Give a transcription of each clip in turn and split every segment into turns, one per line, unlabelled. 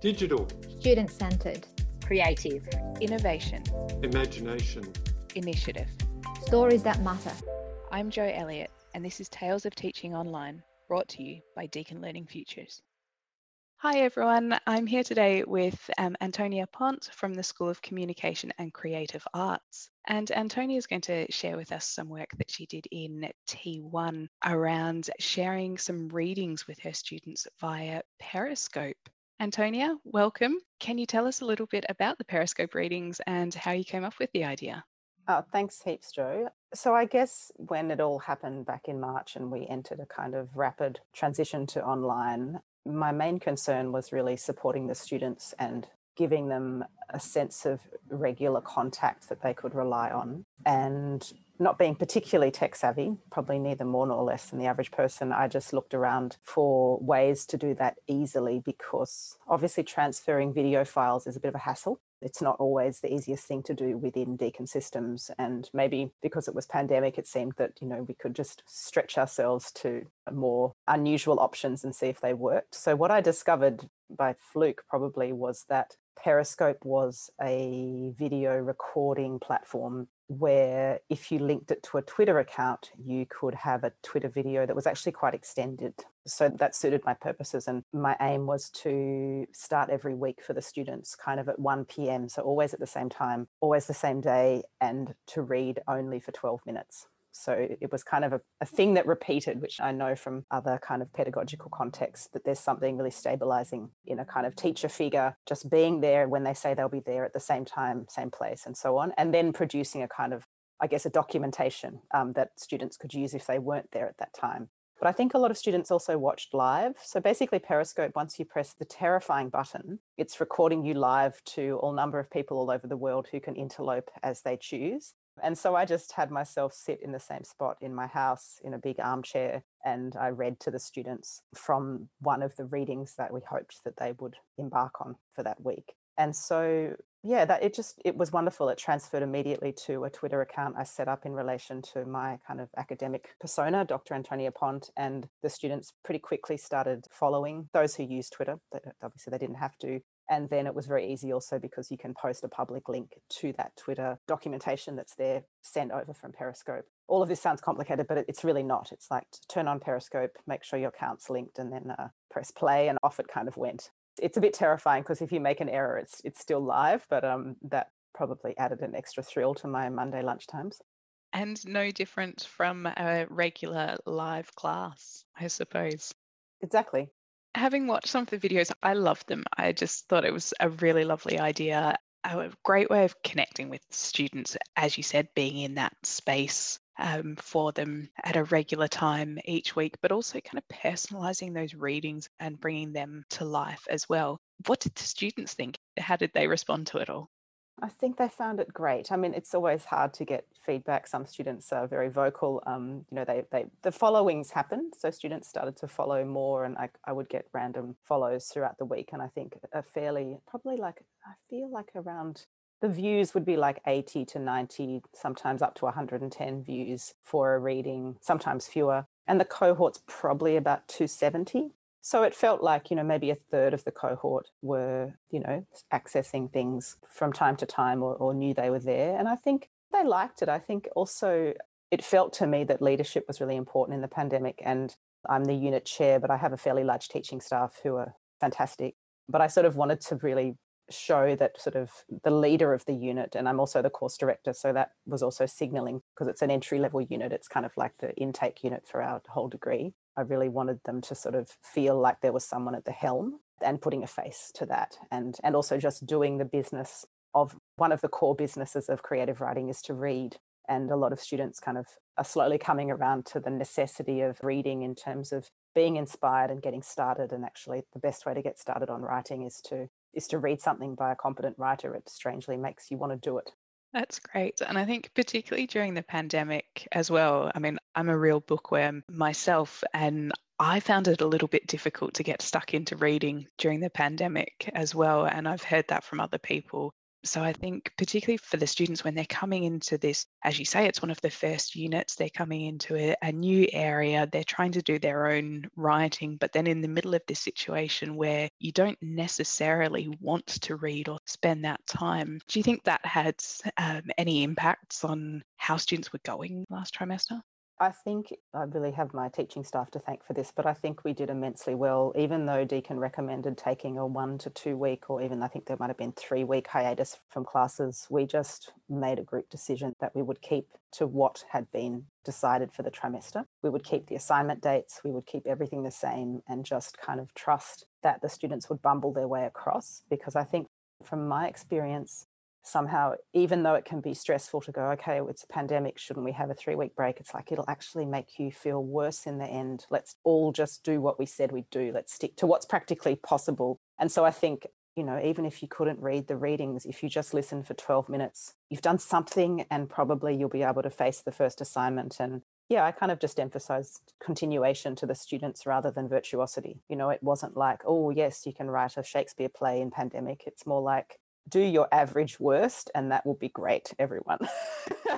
Digital.
Student centred.
Creative.
Innovation.
Imagination.
Initiative.
Stories that matter.
I'm Jo Elliott, and this is Tales of Teaching Online, brought to you by Deakin Learning Futures. Hi everyone, I'm here today with um, Antonia Pont from the School of Communication and Creative Arts. And Antonia is going to share with us some work that she did in T1 around sharing some readings with her students via Periscope. Antonia, welcome. Can you tell us a little bit about the Periscope readings and how you came up with the idea?
Oh, thanks heaps, Jo. So I guess when it all happened back in March and we entered a kind of rapid transition to online, my main concern was really supporting the students and giving them a sense of regular contact that they could rely on. And not being particularly tech savvy, probably neither more nor less than the average person, I just looked around for ways to do that easily because obviously transferring video files is a bit of a hassle it's not always the easiest thing to do within Deakin systems. And maybe because it was pandemic, it seemed that, you know, we could just stretch ourselves to more unusual options and see if they worked. So what I discovered by fluke probably was that Periscope was a video recording platform where if you linked it to a Twitter account, you could have a Twitter video that was actually quite extended. So that suited my purposes. And my aim was to start every week for the students kind of at 1 p.m. So always at the same time, always the same day, and to read only for 12 minutes. So it was kind of a, a, thing that repeated, which I know from other kind of pedagogical contexts that there's something really stabilizing in a kind of teacher figure just being there when they say they'll be there at the same time, same place, and so on. And then producing a kind of, I guess, a documentation um, that students could use if they weren't there at that time. But I think a lot of students also watched live. So basically, Periscope, once you press the terrifying button, it's recording you live to all number of people all over the world who can interlope as they choose. And so I just had myself sit in the same spot in my house in a big armchair and I read to the students from one of the readings that we hoped that they would embark on for that week. And so yeah, that it just it was wonderful. It transferred immediately to a Twitter account I set up in relation to my kind of academic persona, Dr. Antonia Pont, and the students pretty quickly started following those who use Twitter. Obviously, they didn't have to, and then it was very easy also because you can post a public link to that Twitter documentation that's there sent over from Periscope. All of this sounds complicated, but it's really not. It's like turn on Periscope, make sure your account's linked, and then uh, press play, and off it kind of went. It's a bit terrifying because if you make an error, it's it's still live, but um, that probably added an extra thrill to my Monday lunchtimes.
And no different from a regular live class, I suppose.
Exactly
having watched some of the videos, I loved them. I just thought it was a really lovely idea, a great way of connecting with students, as you said, being in that space um, for them at a regular time each week, but also kind of personalizing those readings and bringing them to life as well. What did the students think? How did they respond to it all?
I think they found it great. I mean, it's always hard to get feedback. Some students are very vocal. Um, you know, they, they the followings happened, so students started to follow more, and I, I would get random follows throughout the week. And I think a fairly, probably like I feel like around the views would be like 80 to 90, sometimes up to 110 views for a reading, sometimes fewer. And the cohort's probably about 270. So it felt like, you know, maybe a third of the cohort were, you know, accessing things from time to time or, or knew they were there. And I think they liked it. I think also it felt to me that leadership was really important in the pandemic. And I'm the unit chair, but I have a fairly large teaching staff who are fantastic. But I sort of wanted to really show that sort of the leader of the unit and i'm also the course director so that was also signaling because it's an entry level unit it's kind of like the intake unit for our whole degree i really wanted them to sort of feel like there was someone at the helm and putting a face to that. And and also just doing the business of one of the core businesses of creative writing is to read. And a lot of students kind of are slowly coming around to the necessity of reading in terms of being inspired and getting started. And actually the best way to get started on writing is to is to read something by a competent writer, it strangely makes you want to do it.
That's great. And I think, particularly during the pandemic as well, I mean, I'm a real bookworm myself, and I found it a little bit difficult to get stuck into reading during the pandemic as well. And I've heard that from other people. So I think, particularly for the students, when they're coming into this, as you say, it's one of the first units, they're coming into a, a, new area, they're trying to do their own writing, but then in the middle of this situation where you don't necessarily want to read or spend that time, do you think that had um, any impacts on how students were going last trimester?
I think I really have my teaching staff to thank for this, but I think we did immensely well, even though Deakin recommended taking a one to two week, or even I think there might have been three week hiatus from classes. We just made a group decision that we would keep to what had been decided for the trimester. We would keep the assignment dates, we would keep everything the same, and just kind of trust that the students would bumble their way across. Because I think from my experience, somehow, even though it can be stressful to go, okay, it's a pandemic, shouldn't we have a three week break? It's like it'll actually make you feel worse in the end. Let's all just do what we said we'd do. Let's stick to what's practically possible. And so I think, you know, even if you couldn't read the readings, if you just listen for 12 minutes, you've done something and probably you'll be able to face the first assignment and yeah, I kind of just emphasized continuation to the students rather than virtuosity. You know, it wasn't like, oh, yes, you can write a Shakespeare play in pandemic. It's more like, do your average worst and that will be great everyone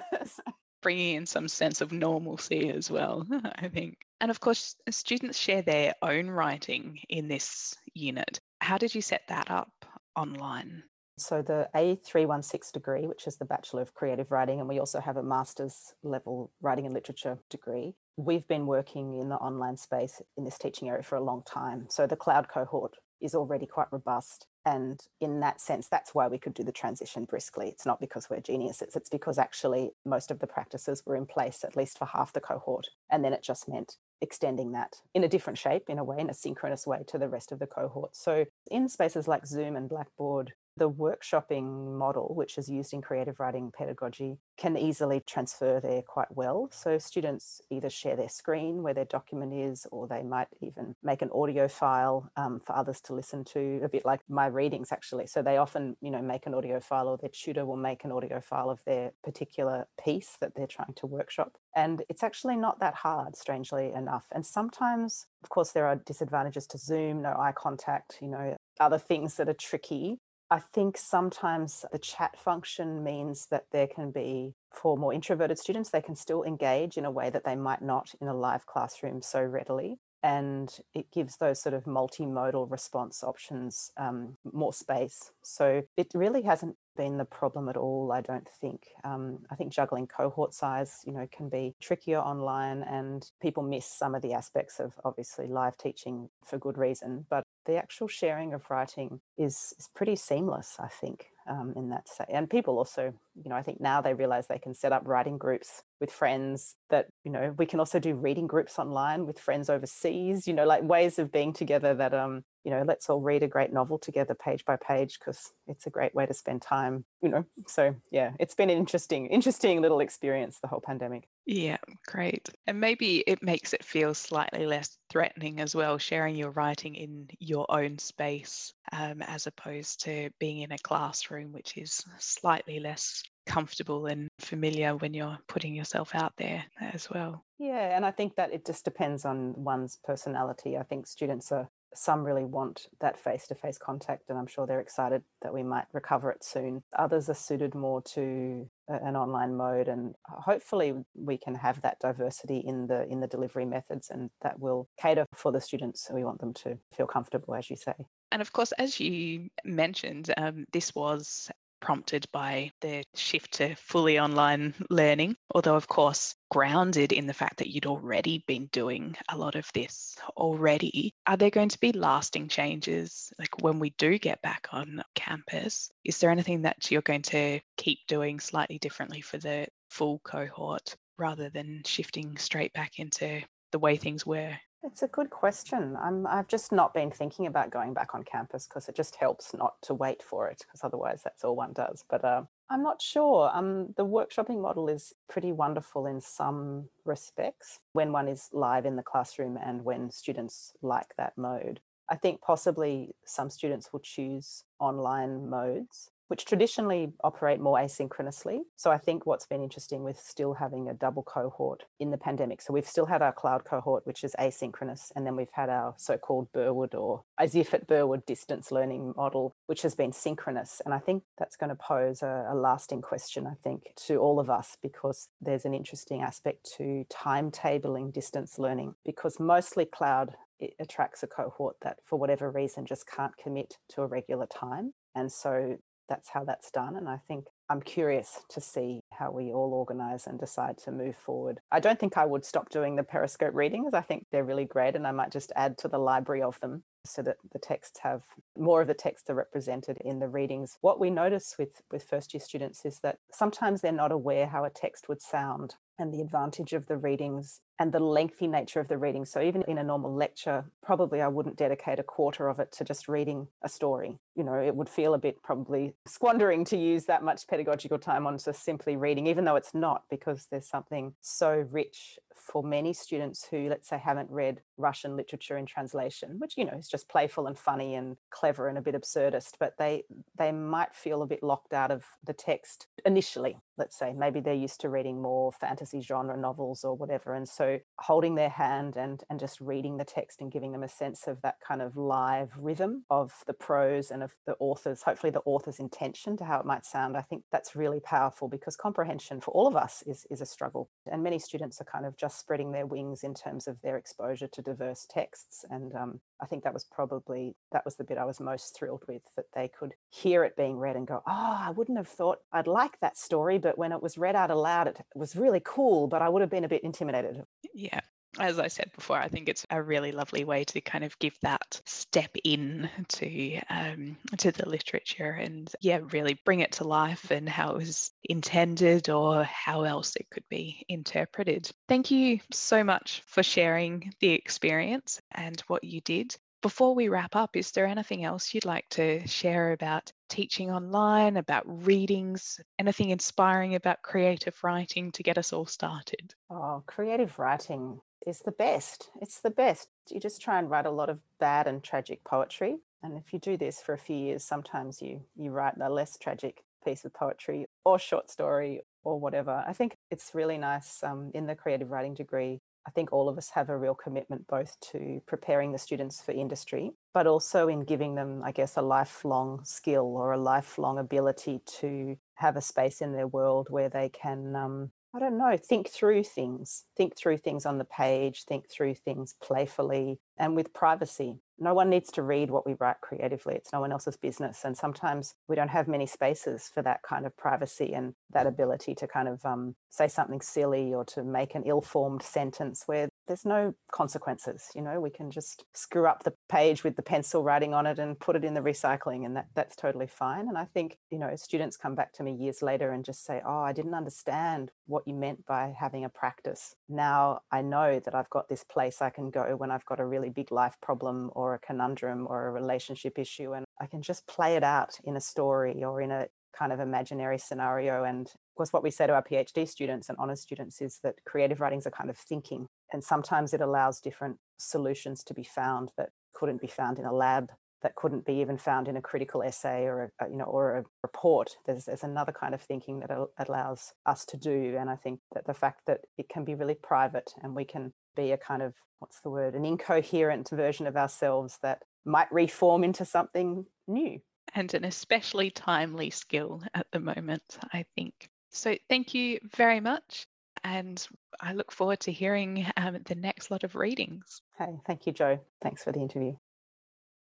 bringing in some sense of normalcy as well i think and of course students share their own writing in this unit how did you set that up online
so the A316 degree, which is the Bachelor of Creative Writing, and we also have a master's level writing and literature degree. We've been working in the online space in this teaching area for a long time. So the cloud cohort is already quite robust. And in that sense, that's why we could do the transition briskly. It's not because we're geniuses, it's because actually most of the practices were in place, at least for half the cohort. And then it just meant extending that in a different shape, in a way, in a synchronous way to the rest of the cohort. So in spaces like Zoom and Blackboard, the workshopping model, which is used in creative writing pedagogy, can easily transfer there quite well. So students either share their screen where their document is, or they might even make an audio file um, for others to listen to, a bit like my readings actually. So they often, you know, make an audio file, or their tutor will make an audio file of their particular piece that they're trying to workshop. And it's actually not that hard, strangely enough. And sometimes, of course, there are disadvantages to Zoom, no eye contact, you know, other things that are tricky. I think sometimes the chat function means that there can be, for more introverted students, they can still engage in a way that they might not in a live classroom so readily. And it gives those sort of multimodal response options um, more space. So it really hasn't been the problem at all, I don't think. Um, I think juggling cohort size, you know, can be trickier online and people miss some of the aspects of obviously live teaching for good reason. But the actual sharing of writing is, is pretty seamless, I think, um, in that. And people also, you know, I think now they realize they can set up writing groups with friends that, you know, we can also do reading groups online with friends overseas, you know, like ways of being together that, um, you know, let's all read a great novel together page by page because it's a great way to spend time, you know. So yeah, it's been an interesting, interesting little experience, the whole pandemic.
Yeah, great. And maybe it makes it feel slightly less threatening as well, sharing your writing in your own space um, as opposed to being in a classroom, which is slightly less comfortable and familiar when you're putting yourself out there as well.
Yeah, and I think that it just depends on one's personality. I think students are some really want that face to face contact, and I'm sure they're excited that we might recover it soon. Others are suited more to an online mode, and hopefully we can have that diversity in the in the delivery methods, and that will cater for the students. we want them to feel comfortable, as you say.
And of course, as you mentioned, um, this was prompted by the shift to fully online learning, although, of course, grounded in the fact that you'd already been doing a lot of this already. Are there going to be lasting changes? Like when we do get back on campus, is there anything that you're going to keep doing slightly differently for the full cohort rather than shifting straight back into the way things were
it's a good question. I'm, I've just not been thinking about going back on campus because it just helps not to wait for it because otherwise that's all one does. But uh, I'm not sure. Um, the workshopping model is pretty wonderful in some respects when one is live in the classroom and when students like that mode. I think possibly some students will choose online modes which traditionally operate more asynchronously. So I think what's been interesting with still having a double cohort in the pandemic. So we've still had our cloud cohort, which is asynchronous, and then we've had our so-called Burwood or as if at Burwood distance learning model, which has been synchronous. And I think that's going to pose a, a lasting question, I think, to all of us because there's an interesting aspect to timetabling distance learning because mostly cloud it attracts a cohort that for whatever reason just can't commit to a regular time and so that's how that's done and i think i'm curious to see how we all organize and decide to move forward. I don't think i would stop doing the periscope readings i think they're really great and i might just add to the library of them so that the texts have more of the texts are represented in the readings. What we notice with, with first year students is that sometimes they're not aware how a text would sound and the advantage of the readings and the lengthy nature of the reading. So even in a normal lecture, probably I wouldn't dedicate a quarter of it to just reading a story. You know, it would feel a bit probably squandering to use that much pedagogical time on just simply reading, even though it's not, because there's something so rich for many students who, let's say, haven't read Russian literature in translation, which, you know, is just playful and funny and clever and a bit absurdist, but they they might feel a bit locked out of the text initially, let's say. Maybe they're used to reading more fantasy genre novels or whatever. And so holding their hand and and just reading the text and giving them a sense of that kind of live rhythm of the prose and of the author's hopefully the author's intention to how it might sound i think that's really powerful because comprehension for all of us is is a struggle and many students are kind of just spreading their wings in terms of their exposure to diverse texts and um, i think that was probably that was the bit i was most thrilled with that they could hear it being read and go oh i wouldn't have thought i'd like that story but when it was read out aloud it was really cool but i would have been a bit intimidated
yeah. As I said before, I think it's a really lovely way to kind of give that step in to um, to the literature and yeah, really bring it to life and how it was intended or how else it could be interpreted. Thank you so much for sharing the experience and what you did. Before we wrap up, is there anything else you'd like to share about teaching online, about readings, anything inspiring about creative writing to get us all started?
Oh, creative writing is the best. It's the best. You just try and write a lot of bad and tragic poetry. And if you do this for a few years, sometimes you you write a less tragic piece of poetry or short story or whatever. I think it's really nice um, in the creative writing degree I think all of us have a real commitment both to preparing the students for industry, but also in giving them, I guess, a lifelong skill or a lifelong ability to have a space in their world where they can, um, I don't know, think through things, think through things on the page, think through things playfully and with privacy no one needs to read what we write creatively. It's no one else's business. And sometimes we don't have many spaces for that kind of privacy and that ability to kind of um, say something silly or to make an ill formed sentence where there's no consequences. You know, we can just screw up the page with the pencil writing on it and put it in the recycling, and that, that's totally fine. And I think, you know, students come back to me years later and just say, Oh, I didn't understand what you meant by having a practice. Now I know that I've got this place I can go when I've got a really big life problem or a conundrum or a relationship issue, and I can just play it out in a story or in a kind of imaginary scenario. And course, what we say to our PhD students and honours students is that creative writing is a kind of thinking. And sometimes it allows different solutions to be found that couldn't be found in a lab that couldn't be even found in a critical essay or a, you know or a report there's, there's another kind of thinking that allows us to do and i think that the fact that it can be really private and we can be a kind of what's the word an incoherent version of ourselves that might reform into something new
and an especially timely skill at the moment i think so thank you very much and I look forward to hearing um, the next lot of readings.
Hey, thank you, Jo. Thanks for the interview.